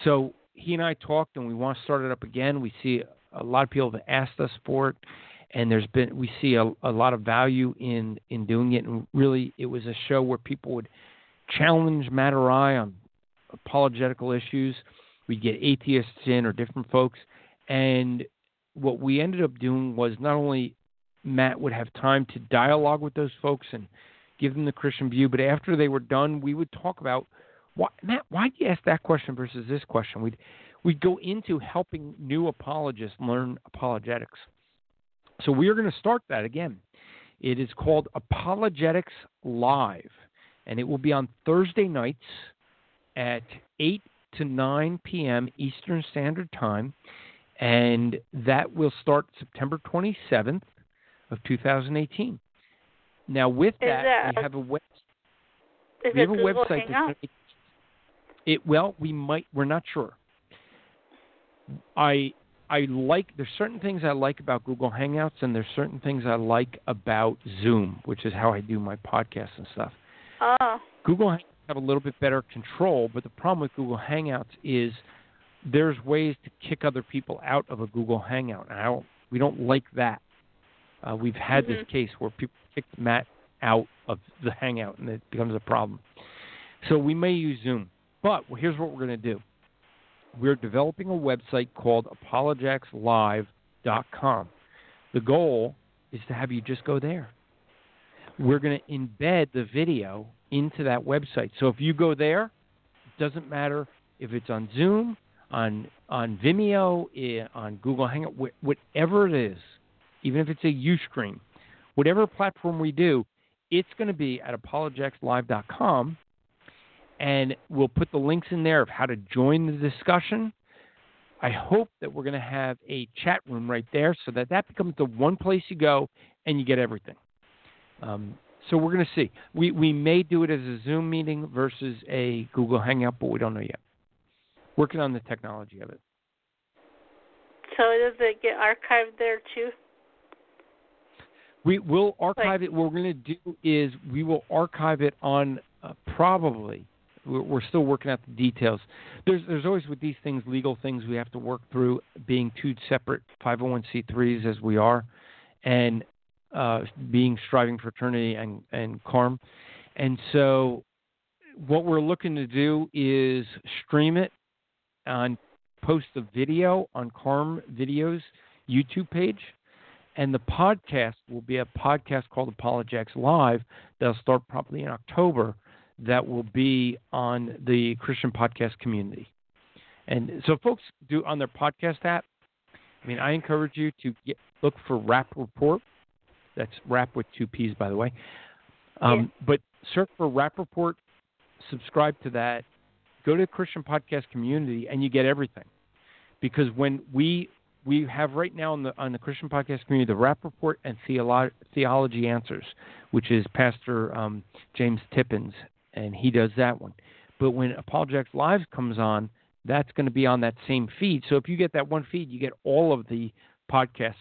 so he and I talked, and we want to start it up again. We see a lot of people have asked us for it, and there's been we see a, a lot of value in in doing it. And really, it was a show where people would challenge Matt or I on apologetical issues. We'd get atheists in or different folks, and what we ended up doing was not only Matt would have time to dialogue with those folks and give them the Christian view, but after they were done, we would talk about why, Matt, why do you ask that question versus this question? We'd we'd go into helping new apologists learn apologetics. So we are going to start that again. It is called Apologetics Live, and it will be on Thursday nights at 8 to 9 p.m. Eastern Standard Time, and that will start September 27th of 2018. Now, with that, that- we have a web, we have a website. that's be- It well, we might. We're not sure. I I like there's certain things I like about Google Hangouts and there's certain things I like about Zoom, which is how I do my podcasts and stuff. Oh, Google Hangouts have a little bit better control, but the problem with Google Hangouts is there's ways to kick other people out of a Google Hangout. And I don't, we don't like that. Uh, we've had this Mhm. case where people kicked Matt out of the Hangout, and it becomes a problem. So we may use Zoom, but here's what we're going to do. We're developing a website called apologeticslive.com. The goal is to have you just go there. We're going to embed the video into that website. So if you go there, it doesn't matter if it's on Zoom, on on Vimeo, eh, on Google Hangout, whatever it is, even if it's a Ustream, whatever platform we do, it's going to be at apologeticslive.com, and we'll put the links in there of how to join the discussion. I hope that we're going to have a chat room right there, so that that becomes the one place you go and you get everything. Um, so we're going to see. We we may do it as a Zoom meeting versus a Google Hangout, but we don't know yet. Working on the technology of it. so does it get archived there too? We will archive it. What we're going to do is we will archive it on uh, probably. We're, we're still working out the details. There's there's always with these things legal things we have to work through. Being two separate 501c3s as we are, and uh, being Striving for Eternity and and CARM, and so what we're looking to do is stream it on post the video on CARM videos YouTube page and the podcast will be a podcast called Apologetics Live that'll start probably in October. That will be on the Christian podcast community. And so, folks do on their podcast app. I mean, I encourage you to get, look for Rap Report. That's Rap with two P's, by the way. Um, But search for Rap Report, subscribe to that, go to the Christian podcast community, and you get everything. Because when we we have right now on the on the Christian podcast community the Rap Report and Theolo- Theology Answers, which is Pastor um, James Tippins, and he does that one. But when Apologetics Live comes on, that's going to be on that same feed. So if you get that one feed, you get all of the podcasts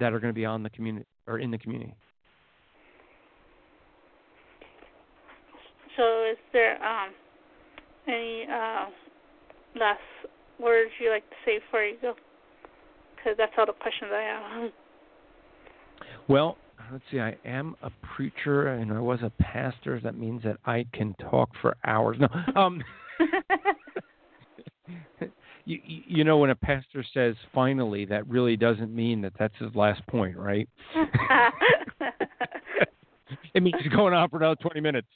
that are going to be on the community or in the community. So, is there um, any uh, last words you like to say before you go? Because that's all the questions I have. [LAUGHS] Well, let's see. I am a preacher and I was a pastor. That means that I can talk for hours. No, [LAUGHS] um, [LAUGHS] you you know when a pastor says finally, that really doesn't mean that that's his last point, right? it means he's going on for another 20 minutes.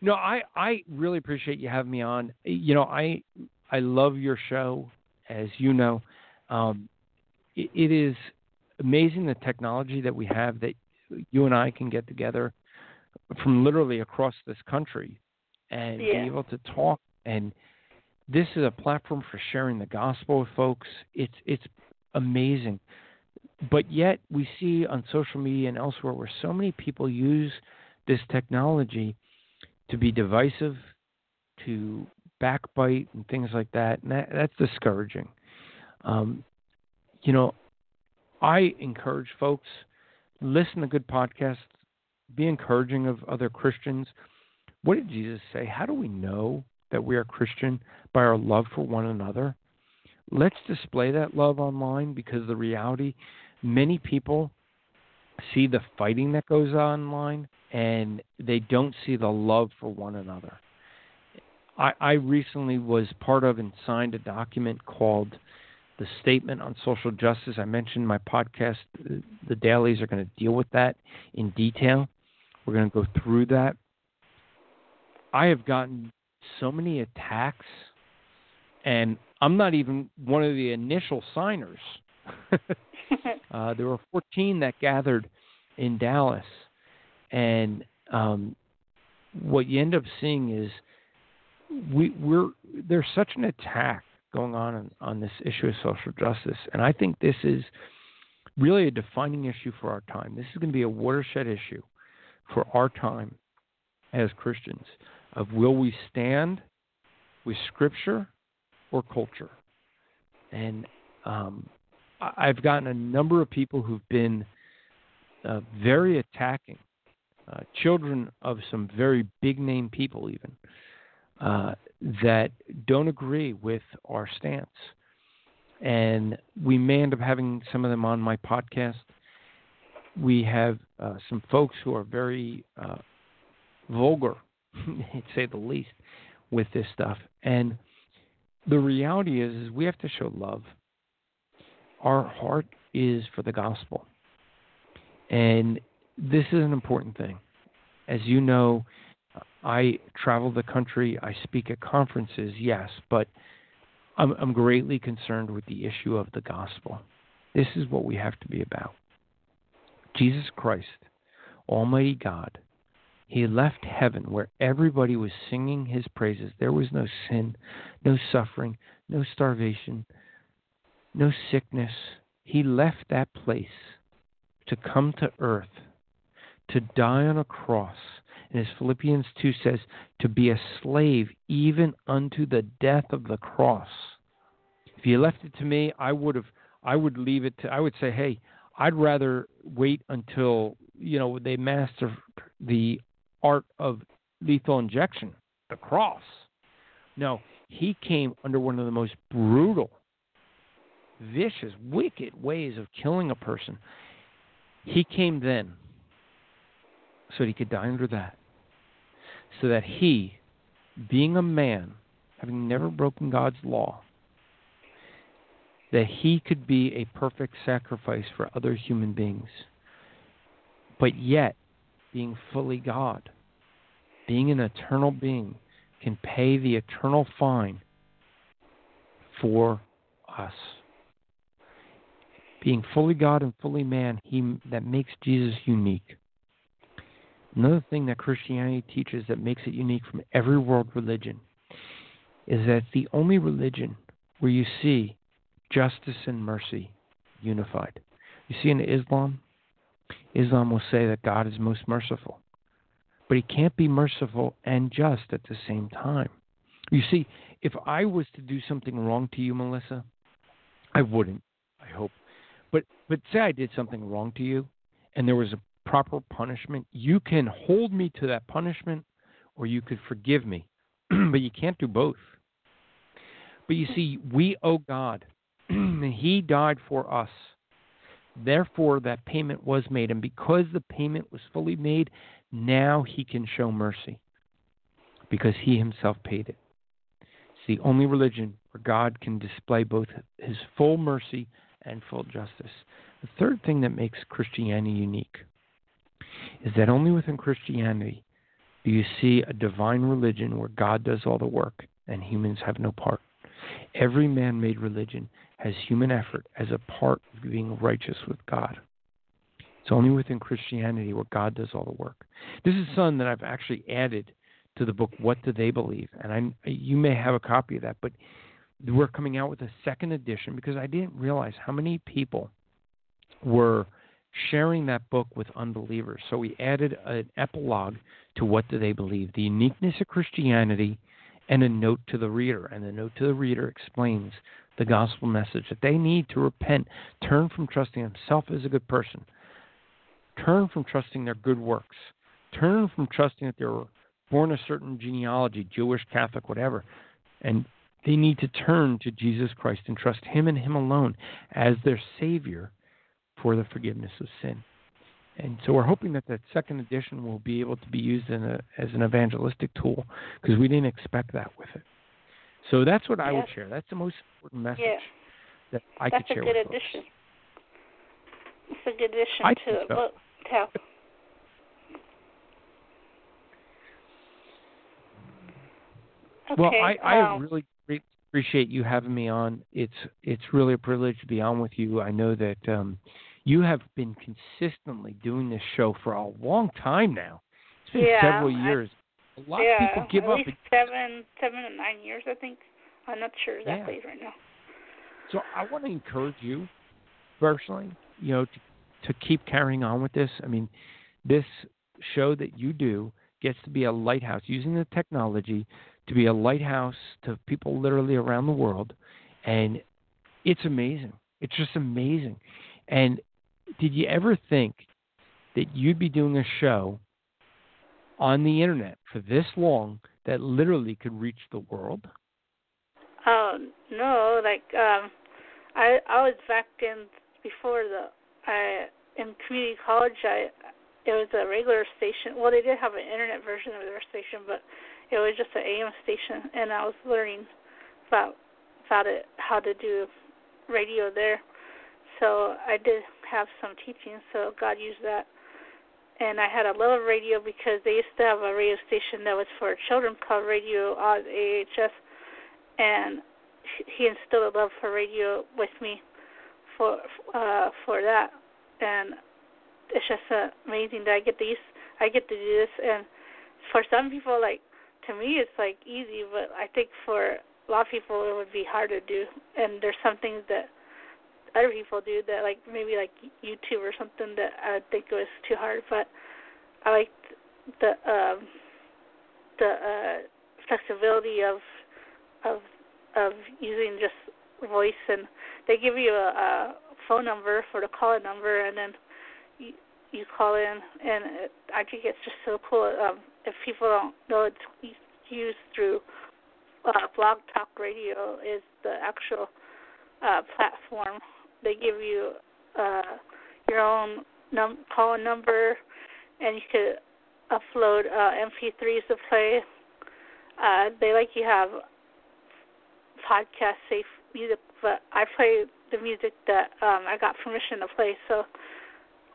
No, I I really appreciate you having me on. You know, I I love your show, as you know. Um, it, it is amazing the technology that we have that you and I can get together from literally across this country and Yeah. be able to talk and this is a platform for sharing the gospel with folks. It's it's amazing. But yet we see on social media and elsewhere where so many people use this technology to be divisive, to backbite and things like that, and that, that's discouraging. Um, you know, I encourage folks listen to good podcasts, be encouraging of other Christians. What did Jesus say? How do we know that we are Christian by our love for one another? Let's display that love online because the reality, many people see the fighting that goes on online and they don't see the love for one another. I, I recently was part of and signed a document called the Statement on Social Justice. I mentioned my podcast, the dailies are going to deal with that in detail. We're going to go through that. I have gotten so many attacks, and I'm not even one of the initial signers. [LAUGHS] uh, there were 14 that gathered in Dallas, and um, what you end up seeing is we, we're there's such an attack going on, on on this issue of social justice, and I think this is really a defining issue for our time. This is going to be a watershed issue for our time as Christians of will we stand with Scripture or culture, and um, I've gotten a number of people who've been uh, very attacking, uh, children of some very big name people, even uh, that don't agree with our stance. And we may end up having some of them on my podcast. We have uh, some folks who are very uh, vulgar, [LAUGHS] to say the least, with this stuff. And the reality is, is we have to show love. Our heart is for the gospel. And this is an important thing. As you know, I travel the country, I speak at conferences, yes, but I'm, I'm greatly concerned with the issue of the gospel. This is what we have to be about. Jesus Christ, Almighty God, He left heaven where everybody was singing His praises. There was no sin, no suffering, no starvation, no sickness. He left that place to come to earth, to die on a cross. And as Philippians 2 says, to be a slave even unto the death of the cross. If you left it to me, I would have I would leave it to I would say, hey, I'd rather wait until, you know, they master the art of lethal injection, the cross. No, he came under one of the most brutal, vicious, wicked ways of killing a person. He came then so that he could die under that. So that he, being a man, having never broken God's law, that he could be a perfect sacrifice for other human beings. But yet, being fully God, being an eternal being, can pay the eternal fine for us. Being fully God and fully man, he that makes Jesus unique. Another thing that Christianity teaches that makes it unique from every world religion is that the only religion where you see justice and mercy unified. You see in Islam, Islam will say that God is most merciful, but he can't be merciful and just at the same time. You see, if I was to do something wrong to you, Melissa, I wouldn't, I hope. But but say I did something wrong to you and there was a proper punishment, you can hold me to that punishment or you could forgive me. [CLEARS THROAT] but you can't do both. But you see, we owe God. [CLEARS THROAT] he died for us. Therefore, that payment was made. And because the payment was fully made, now he can show mercy because he himself paid it. It's the only religion where God can display both his full mercy and full justice. The third thing that makes Christianity unique is that only within Christianity do you see a divine religion where God does all the work and humans have no part. Every man made religion has human effort as a part of being righteous with God. It's only within Christianity where God does all the work. This is something that I've actually added to the book What Do They Believe? And I, you may have a copy of that, but we're coming out with a second edition because I didn't realize how many people were sharing that book with unbelievers. So we added an epilogue to What Do They Believe? The uniqueness of Christianity and a note to the reader. And the note to the reader explains the gospel message that they need to repent, turn from trusting themselves as a good person, turn from trusting their good works, turn from trusting that they were born a certain genealogy, Jewish, Catholic, whatever, and they need to turn to Jesus Christ and trust Him and Him alone as their Savior for the forgiveness of sin. And so we're hoping that that second edition will be able to be used a, as an evangelistic tool because we didn't expect that with it. So that's what I would share. That's the most important message yeah. that I that's could share That's a good addition. It's a good addition I to the so. book. Okay, Well, I, I um, really appreciate you having me on. It's it's really a privilege to be on with you. I know that um, you have been consistently doing this show for a long time now. It's been Yeah, several years. A lot yeah, of people give at up. least seven, seven to nine years, I think. I'm not sure Yeah. exactly right now. So I want to encourage you personally, you know, to, to keep carrying on with this. I mean, this show that you do gets to be a lighthouse using the technology to be a lighthouse to people literally around the world and it's amazing. It's just amazing. And did you ever think that you'd be doing a show on the internet for this long that literally could reach the world? Oh no, like um, I I was back in before the I in community college. I it was a regular station. Well, they did have an internet version of their station, but it was just an AM station, and I was learning about about it how to do radio there. So I did have some teaching, so God used that. And I had a love of radio because they used to have a radio station that was for children called Radio Oz AHS, and he instilled a love for radio with me for uh for that. And it's just amazing that I get to use I get to do this. And for some people like to me it's like easy but I think for a lot of people it would be hard to do. And there's some things that other people do that like maybe like YouTube or something that I would think was too hard but I like the um the uh flexibility of of of using just voice and they give you a, a phone number for the call in number and then you you call in and it, I think it's just so cool um if people don't know it's used through uh blog talk radio is the actual uh platform they give you uh your own num call number and you could upload uh mp3s to play uh they like you have podcast safe music, but I play the music that um I got permission to play, so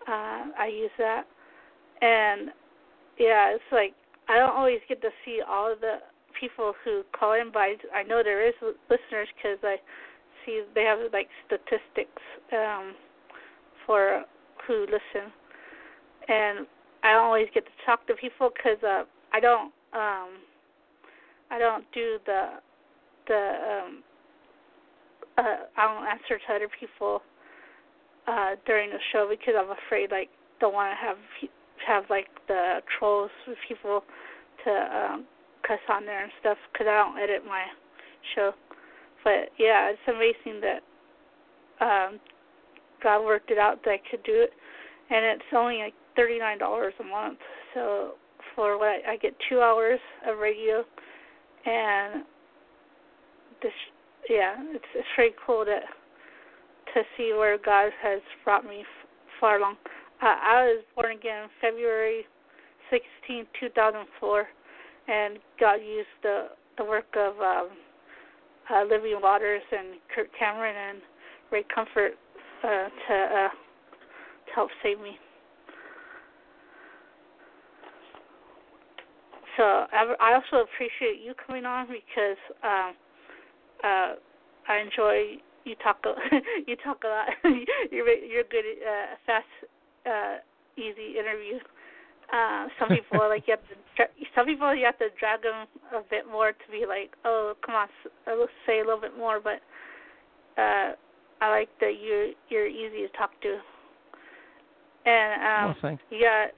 uh I use that. And yeah, it's like I don't always get to see all of the people who call in, but I, I know there is listeners because I see they have like statistics um for who listen, and I always get to talk to people because uh, I don't um I don't do the the um uh I don't answer to other people uh during the show because I'm afraid like don't want to have have like the trolls with people to um cuss on there and stuff because I don't edit my show. But yeah, it's amazing that um God worked it out that I could do it, and it's only like thirty nine dollars a month. So for what I, I get two hours of radio, and this yeah, it's it's very cool to to see where God has brought me f- far along. Uh, I was born again February 16, 2004, and God used the the work of um, uh, Living Waters and Kirk Cameron and Ray Comfort uh, to uh, to help save me. So I, also appreciate you coming on because um, uh, I enjoy you talk a, [LAUGHS] you talk a lot. [LAUGHS] you're you're good uh, fast, uh, easy interviews. Uh, some people are like you have to. Some people you have to drag them a bit more to be like, oh, come on, let's say a little bit more. But uh, I like that you're you're easy to talk to. And um, well, you got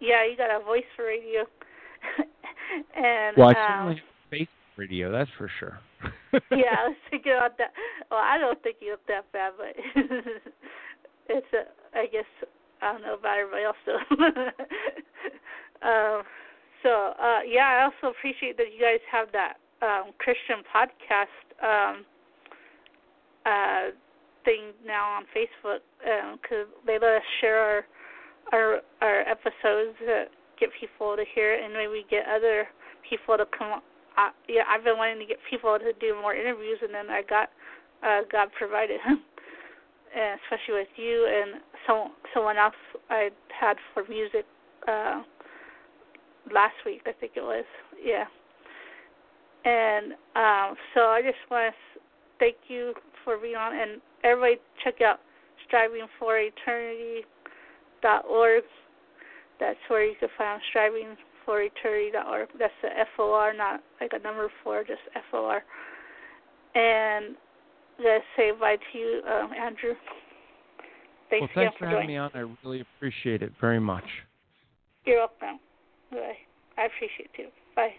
yeah, you got a voice for radio. [LAUGHS] and well, I um, certainly face radio, that's for sure. [LAUGHS] yeah, I was [LAUGHS] thinking about that. Well, I don't think you look that bad, but it's a. I guess I don't know about everybody else though. [LAUGHS] um, so uh, yeah, I also appreciate that you guys have that um, Christian podcast um, uh, thing now on Facebook because um, they let us share our our our episodes that get people to hear it, and maybe get other people to come. Uh, yeah, I've been wanting to get people to do more interviews, and then I got uh, God provided, [LAUGHS] and especially with you and some someone else I had for music uh, last week. I think it was. Yeah. And um, so I just want to thank you for being on, and everybody check out Striving for Eternity dot org. That's where you can find striving for eternity.org. That's the F O R, not like a number four, just F O R. And let's say bye to you, um, Andrew. Thanks well, thanks for, for having me on. I really appreciate it very much. You're welcome. Bye. I appreciate you. Bye.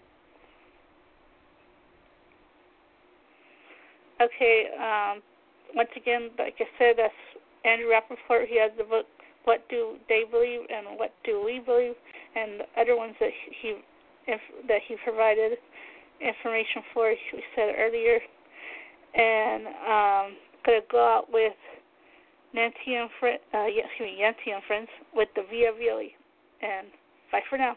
Okay. Um, once again, like I said, that's Andrew Rappaport. He has the book what do they believe and what do we believe, and the other ones that he if, that he provided information for, we said earlier. And um, gonna go out with Nancy and friend, uh, excuse me, Yancy and friends with the Via Violi. And bye for now.